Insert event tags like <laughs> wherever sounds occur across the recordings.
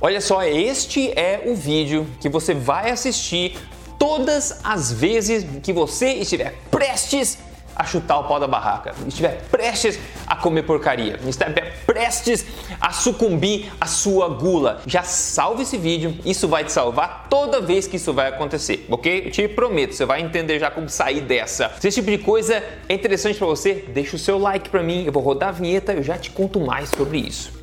Olha só, este é o vídeo que você vai assistir todas as vezes que você estiver prestes a chutar o pau da barraca, estiver prestes a comer porcaria, estiver prestes a sucumbir à sua gula, já salve esse vídeo, isso vai te salvar toda vez que isso vai acontecer, ok? Eu te prometo, você vai entender já como sair dessa. Se esse tipo de coisa é interessante para você, deixa o seu like para mim, eu vou rodar a vinheta e eu já te conto mais sobre isso.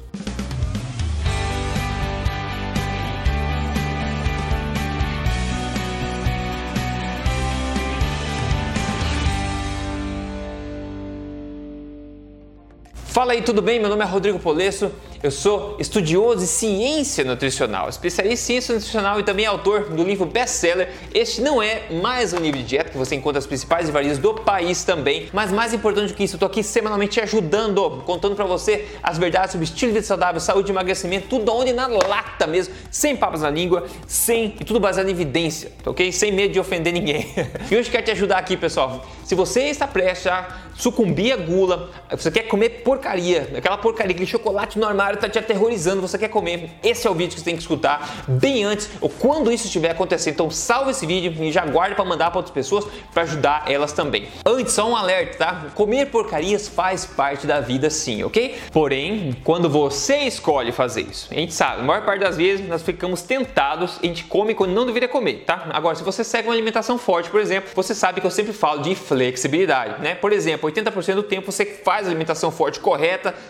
Fala aí, tudo bem? Meu nome é Rodrigo Polesso, eu sou estudioso de ciência nutricional, especialista em ciência nutricional e também autor do livro best-seller. Este não é mais um livro de dieta que você encontra as principais livrarias do país também, mas mais importante do que isso, eu tô aqui semanalmente te ajudando, contando para você as verdades sobre estilo de vida saudável, saúde, emagrecimento, tudo onde na lata mesmo, sem papas na língua, sem e tudo baseado em evidência, tá ok? Sem medo de ofender ninguém. <laughs> e hoje quero te ajudar aqui, pessoal. Se você está prestes a sucumbir à gula, você quer comer porcaria, aquela porcaria, aquele chocolate no armário está te aterrorizando, você quer comer, esse é o vídeo que você tem que escutar bem antes ou quando isso estiver acontecendo. Então salve esse vídeo e já guarde para mandar para outras pessoas para ajudar elas também. Antes, só um alerta, tá? Comer porcarias faz parte da vida sim, ok? Porém, quando você escolhe fazer isso, a gente sabe, a maior parte das vezes nós ficamos tentados, a gente come quando não deveria comer, tá? Agora, se você segue uma alimentação forte, por exemplo, você sabe que eu sempre falo de flexibilidade, né? Por exemplo, 80% do tempo você faz alimentação forte correta,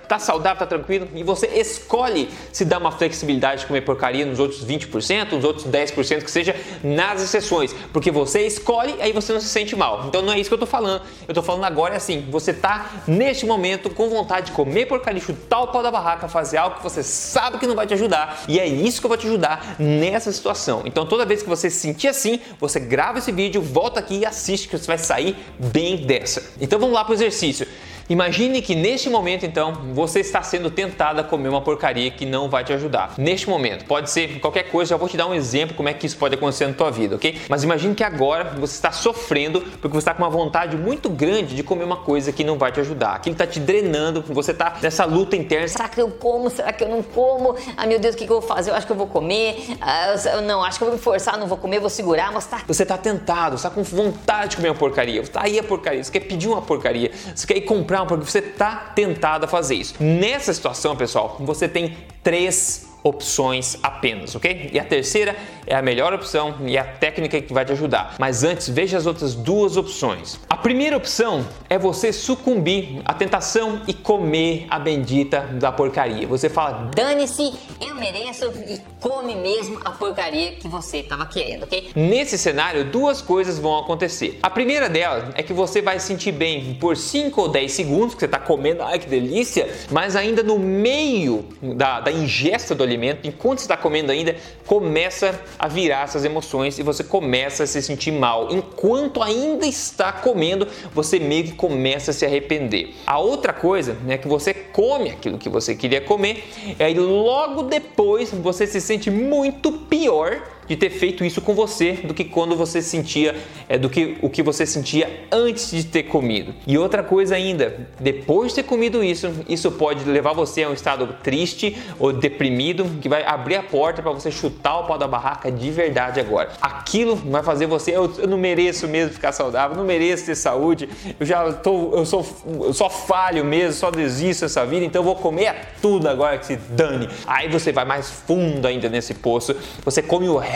tá saudável, tá tranquilo e você escolhe se dá uma flexibilidade de comer porcaria nos outros 20%, nos outros 10% que seja nas exceções, porque você escolhe aí você não se sente mal. Então não é isso que eu tô falando. Eu tô falando agora é assim, você tá neste momento com vontade de comer porcaria, chutar o pau da barraca, fazer algo que você sabe que não vai te ajudar e é isso que eu vou te ajudar nessa situação. Então toda vez que você se sentir assim, você grava esse vídeo, volta aqui e assiste que você vai sair bem dessa. Então vamos lá para o exercício. Imagine que neste momento, então, você está sendo tentado a comer uma porcaria que não vai te ajudar. Neste momento, pode ser qualquer coisa, já vou te dar um exemplo como é que isso pode acontecer na tua vida, ok? Mas imagine que agora você está sofrendo porque você está com uma vontade muito grande de comer uma coisa que não vai te ajudar. Aquilo está te drenando, você está nessa luta interna. Será que eu como? Será que eu não como? Ah, meu Deus, o que, que eu vou fazer? Eu acho que eu vou comer. Ah, eu, não, acho que eu vou me forçar, não vou comer, vou segurar, mas tá. Você está tentado, você está com vontade de comer uma porcaria. Você está aí a porcaria, você quer pedir uma porcaria, você quer ir comprar porque você está tentado a fazer isso. Nessa situação, pessoal, você tem três opções apenas, ok? E a terceira é a melhor opção e a técnica que vai te ajudar. Mas antes, veja as outras duas opções. A primeira opção é você sucumbir à tentação e comer a bendita da porcaria. Você fala, dane-se, eu mereço e come mesmo a porcaria que você estava querendo, ok? Nesse cenário, duas coisas vão acontecer. A primeira delas é que você vai sentir bem por 5 ou 10 segundos que você está comendo, ai que delícia, mas ainda no meio da, da ingesta do alimento, enquanto você está comendo ainda, começa a virar essas emoções e você começa a se sentir mal. Enquanto ainda está comendo, você meio que começa a se arrepender. A outra coisa é que você come aquilo que você queria comer e aí logo depois você se sente muito pior de ter feito isso com você do que quando você sentia, é, do que o que você sentia antes de ter comido. E outra coisa ainda, depois de ter comido isso, isso pode levar você a um estado triste ou deprimido que vai abrir a porta para você chutar o pau da barraca de verdade agora. Aquilo vai fazer você, eu, eu, não mereço mesmo ficar saudável, não mereço ter saúde, eu já tô, eu sou, eu só falho mesmo, só desisto essa vida, então eu vou comer tudo agora que se dane. Aí você vai mais fundo ainda nesse poço, você come o resto,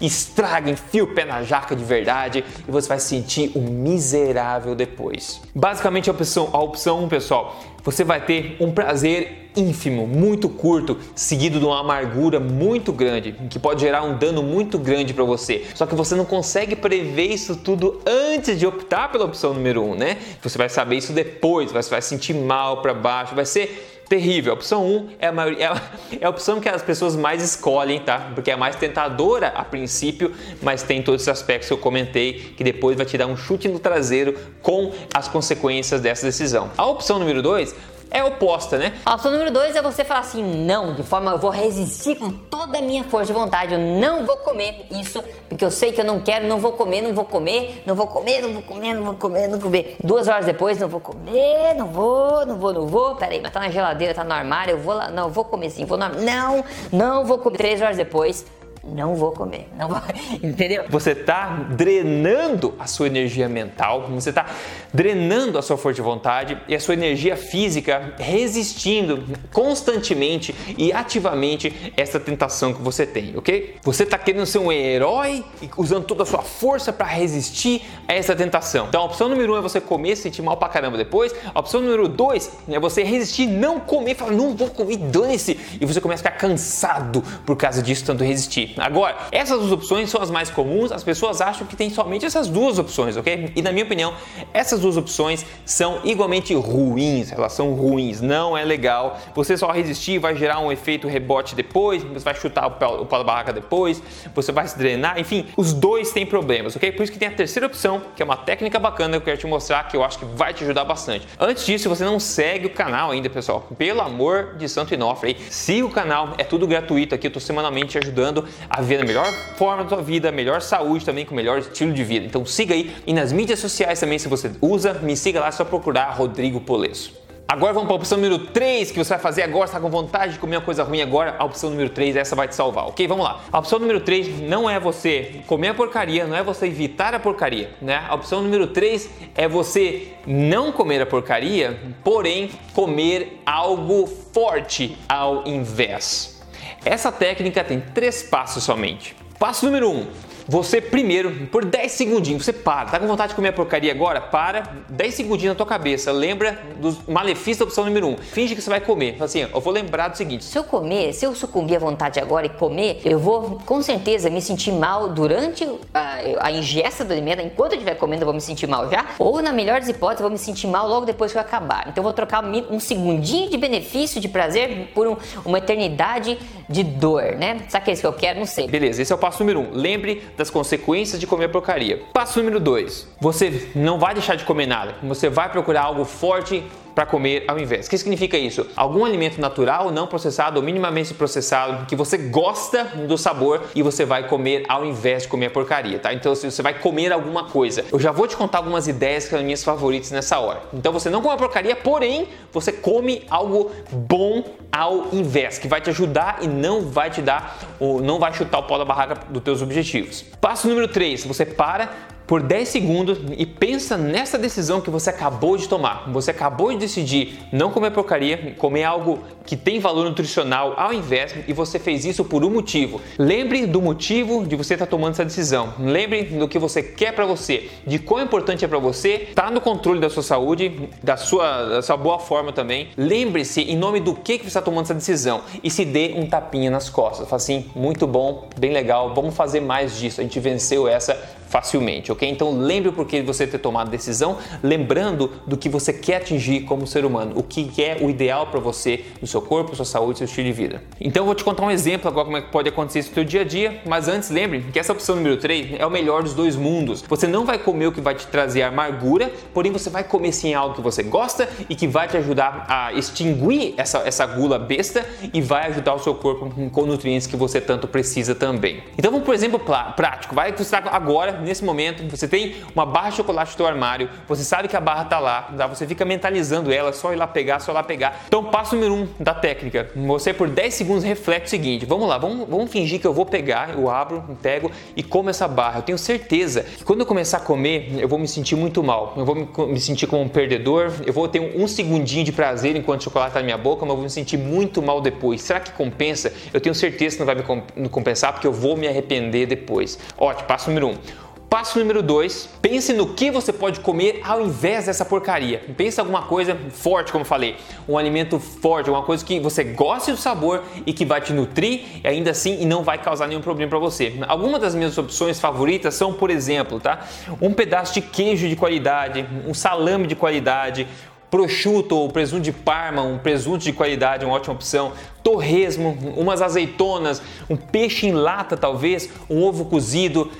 estraga, enfia o pé na jaca de verdade e você vai sentir o miserável depois. Basicamente a opção, a opção 1, pessoal, você vai ter um prazer ínfimo, muito curto, seguido de uma amargura muito grande, que pode gerar um dano muito grande para você. Só que você não consegue prever isso tudo antes de optar pela opção número 1, um, né? Você vai saber isso depois, você vai sentir mal para baixo, vai ser terrível. A opção 1 é a, maioria, é, é a opção que as pessoas mais escolhem, tá? Porque é mais tentadora a princípio, mas tem todos esses aspectos que eu comentei que depois vai te dar um chute no traseiro com as consequências dessa decisão. A opção número 2 é oposta, né? A opção número dois é você falar assim, não, de forma eu vou resistir com toda a minha força de vontade, eu não vou comer isso, porque eu sei que eu não quero, não vou comer, não vou comer, não vou comer, não vou comer, não vou comer, não vou comer. Duas horas depois, não vou comer, não vou, não vou, não vou. Peraí, mas tá na geladeira, tá no armário, eu vou lá, não, vou comer sim, vou no. Não, não vou comer. Três horas depois, não vou comer, não vou, <laughs> entendeu? Você está drenando a sua energia mental, você está drenando a sua força de vontade e a sua energia física resistindo constantemente e ativamente essa tentação que você tem, ok? Você está querendo ser um herói e usando toda a sua força para resistir a essa tentação. Então a opção número um é você comer, se sentir mal pra caramba depois. A opção número dois é você resistir, não comer, falar não vou comer, dane-se, e você começa a ficar cansado por causa disso, tanto resistir. Agora, essas duas opções são as mais comuns, as pessoas acham que tem somente essas duas opções, ok? E na minha opinião, essas duas opções são igualmente ruins, elas são ruins, não é legal. Você só resistir vai gerar um efeito rebote depois, você vai chutar o pau, da barraca depois, você vai se drenar, enfim, os dois têm problemas, ok? Por isso que tem a terceira opção, que é uma técnica bacana que eu quero te mostrar, que eu acho que vai te ajudar bastante. Antes disso, se você não segue o canal ainda, pessoal, pelo amor de Santo Inofre, siga o canal, é tudo gratuito aqui, eu tô semanalmente te ajudando a ver a melhor forma da sua vida, melhor saúde também, com melhor estilo de vida. Então siga aí e nas mídias sociais também, se você usa, me siga lá, é só procurar Rodrigo Polesso. Agora vamos para a opção número 3 que você vai fazer agora, está com vontade de comer uma coisa ruim agora, a opção número 3, essa vai te salvar, ok? Vamos lá. A opção número 3 não é você comer a porcaria, não é você evitar a porcaria, né? A opção número 3 é você não comer a porcaria, porém comer algo forte ao invés. Essa técnica tem três passos somente. Passo número 1. Um, você primeiro, por 10 segundinhos, você para. Tá com vontade de comer a porcaria agora? Para, 10 segundinhos na tua cabeça. Lembra dos malefícios da opção número 1. Um. Finge que você vai comer. Assim, eu vou lembrar do seguinte: se eu comer, se eu sucumbir à vontade agora e comer, eu vou com certeza me sentir mal durante a, a ingesta do alimento. Enquanto eu estiver comendo, eu vou me sentir mal já. Ou, na melhor das hipóteses, eu vou me sentir mal logo depois que eu acabar. Então, eu vou trocar um segundinho de benefício, de prazer, por um, uma eternidade de dor, né? Sabe que é isso que eu quero? Não sei. Beleza, esse é o passo número 1. Um. Lembre das consequências de comer porcaria. Passo número 2. Você não vai deixar de comer nada. Você vai procurar algo forte para comer ao invés. O que significa isso? Algum alimento natural, não processado ou minimamente processado que você gosta do sabor e você vai comer ao invés de comer a porcaria, tá? Então você vai comer alguma coisa. Eu já vou te contar algumas ideias que são minhas favoritas nessa hora. Então você não come a porcaria, porém você come algo bom ao invés, que vai te ajudar e não vai te dar, ou não vai chutar o pau da barraca dos teus objetivos. Passo número 3, você para por 10 segundos e pensa nessa decisão que você acabou de tomar. Você acabou de decidir não comer porcaria, comer algo que tem valor nutricional ao invés e você fez isso por um motivo. Lembre do motivo de você estar tá tomando essa decisão. Lembre do que você quer para você, de quão importante é para você estar tá no controle da sua saúde, da sua, da sua boa forma também. Lembre-se em nome do que, que você está tomando essa decisão e se dê um tapinha nas costas. Fala assim, muito bom, bem legal, vamos fazer mais disso. A gente venceu essa facilmente, ok? Então lembre o porquê de você ter tomado a decisão, lembrando do que você quer atingir como ser humano, o que é o ideal para você, no seu corpo, sua saúde, seu estilo de vida. Então eu vou te contar um exemplo agora como é que pode acontecer isso no seu dia a dia, mas antes lembre que essa opção número 3 é o melhor dos dois mundos. Você não vai comer o que vai te trazer amargura, porém você vai comer sim algo que você gosta e que vai te ajudar a extinguir essa, essa gula besta e vai ajudar o seu corpo com nutrientes que você tanto precisa também. Então vamos por exemplo prático, vai você está agora nesse momento, você tem uma barra de chocolate no seu armário, você sabe que a barra está lá, tá? você fica mentalizando ela, só ir lá pegar, só ir lá pegar. Então, passo número 1 um da técnica, você por 10 segundos reflete o seguinte, vamos lá, vamos, vamos fingir que eu vou pegar, eu abro, pego e como essa barra. Eu tenho certeza que quando eu começar a comer, eu vou me sentir muito mal, eu vou me, me sentir como um perdedor, eu vou ter um, um segundinho de prazer enquanto o chocolate está na minha boca, mas eu vou me sentir muito mal depois. Será que compensa? Eu tenho certeza que não vai me compensar porque eu vou me arrepender depois. Ótimo, passo número 1. Um. Passo número 2, pense no que você pode comer ao invés dessa porcaria. Pense alguma coisa forte, como eu falei, um alimento forte, uma coisa que você goste do sabor e que vai te nutrir e ainda assim e não vai causar nenhum problema para você. Algumas das minhas opções favoritas são, por exemplo, tá? Um pedaço de queijo de qualidade, um salame de qualidade, prosciutto ou presunto de parma, um presunto de qualidade, uma ótima opção, torresmo, umas azeitonas, um peixe em lata talvez, um ovo cozido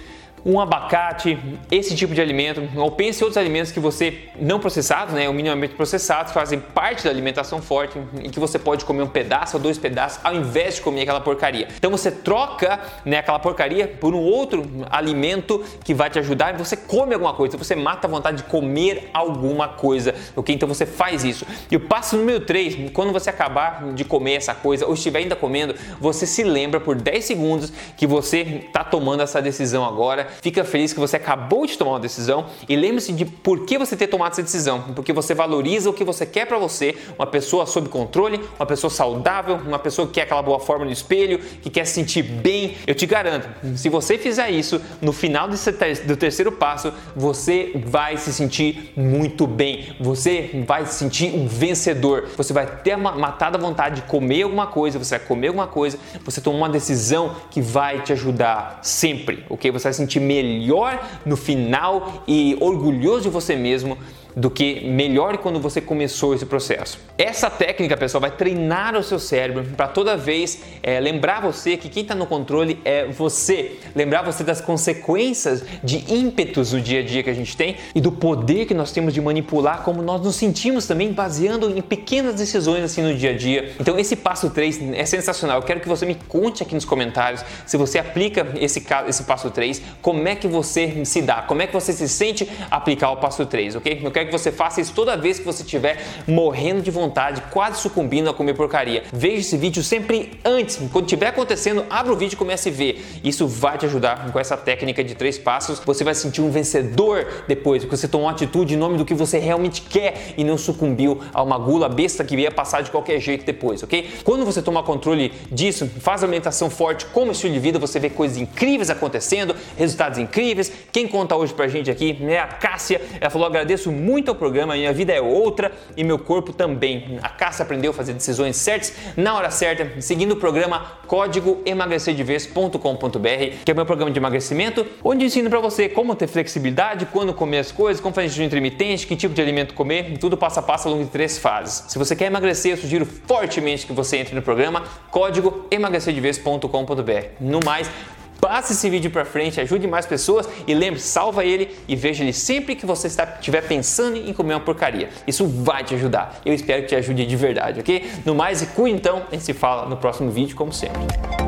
um abacate, esse tipo de alimento, ou pense em outros alimentos que você não processados, né, ou minimamente processados, fazem parte da alimentação forte e que você pode comer um pedaço ou dois pedaços ao invés de comer aquela porcaria. Então você troca né, aquela porcaria por um outro alimento que vai te ajudar e você come alguma coisa, você mata a vontade de comer alguma coisa, ok? Então você faz isso. E o passo número 3, quando você acabar de comer essa coisa ou estiver ainda comendo, você se lembra por 10 segundos que você está tomando essa decisão agora fica feliz que você acabou de tomar uma decisão e lembre-se de por que você ter tomado essa decisão, porque você valoriza o que você quer para você, uma pessoa sob controle, uma pessoa saudável, uma pessoa que quer aquela boa forma no espelho, que quer se sentir bem. Eu te garanto, se você fizer isso, no final ter do terceiro passo, você vai se sentir muito bem, você vai se sentir um vencedor, você vai ter matado a vontade de comer alguma coisa, você vai comer alguma coisa, você tomou uma decisão que vai te ajudar sempre, ok? Você vai se sentir melhor no final e orgulhoso de você mesmo do que melhor quando você começou esse processo. Essa técnica, pessoal, vai treinar o seu cérebro para toda vez é, lembrar você que quem está no controle é você, lembrar você das consequências de ímpetos do dia a dia que a gente tem e do poder que nós temos de manipular como nós nos sentimos também baseando em pequenas decisões assim no dia a dia. Então esse passo 3 é sensacional. Eu quero que você me conte aqui nos comentários se você aplica esse, esse passo 3, como é que você se dá, como é que você se sente aplicar o passo 3, ok? Eu quero que você faça isso toda vez que você estiver morrendo de vontade, quase sucumbindo a comer porcaria. Veja esse vídeo sempre antes, quando estiver acontecendo, abra o vídeo e comece a ver. Isso vai te ajudar com essa técnica de três passos. Você vai sentir um vencedor depois, porque você tomou atitude em nome do que você realmente quer e não sucumbiu a uma gula besta que ia passar de qualquer jeito depois, ok? Quando você toma controle disso, faz alimentação forte como estilo de vida, você vê coisas incríveis acontecendo, resultados incríveis. Quem conta hoje pra gente aqui é a Cássia. Ela falou: agradeço muito muito ao programa, minha vida é outra e meu corpo também. A Cássia aprendeu a fazer decisões certas na hora certa, seguindo o programa código emagrecerdeves.com.br, que é o meu programa de emagrecimento, onde ensino para você como ter flexibilidade, quando comer as coisas, como fazer jejum intermitente, que tipo de alimento comer, tudo passo a passo ao longo de três fases. Se você quer emagrecer, eu sugiro fortemente que você entre no programa código emagrecerdeves.com.br. No mais, Passe esse vídeo para frente, ajude mais pessoas e lembre, salva ele e veja ele sempre que você estiver pensando em comer uma porcaria. Isso vai te ajudar. Eu espero que te ajude de verdade, ok? No mais, e cuide então, a gente se fala no próximo vídeo, como sempre.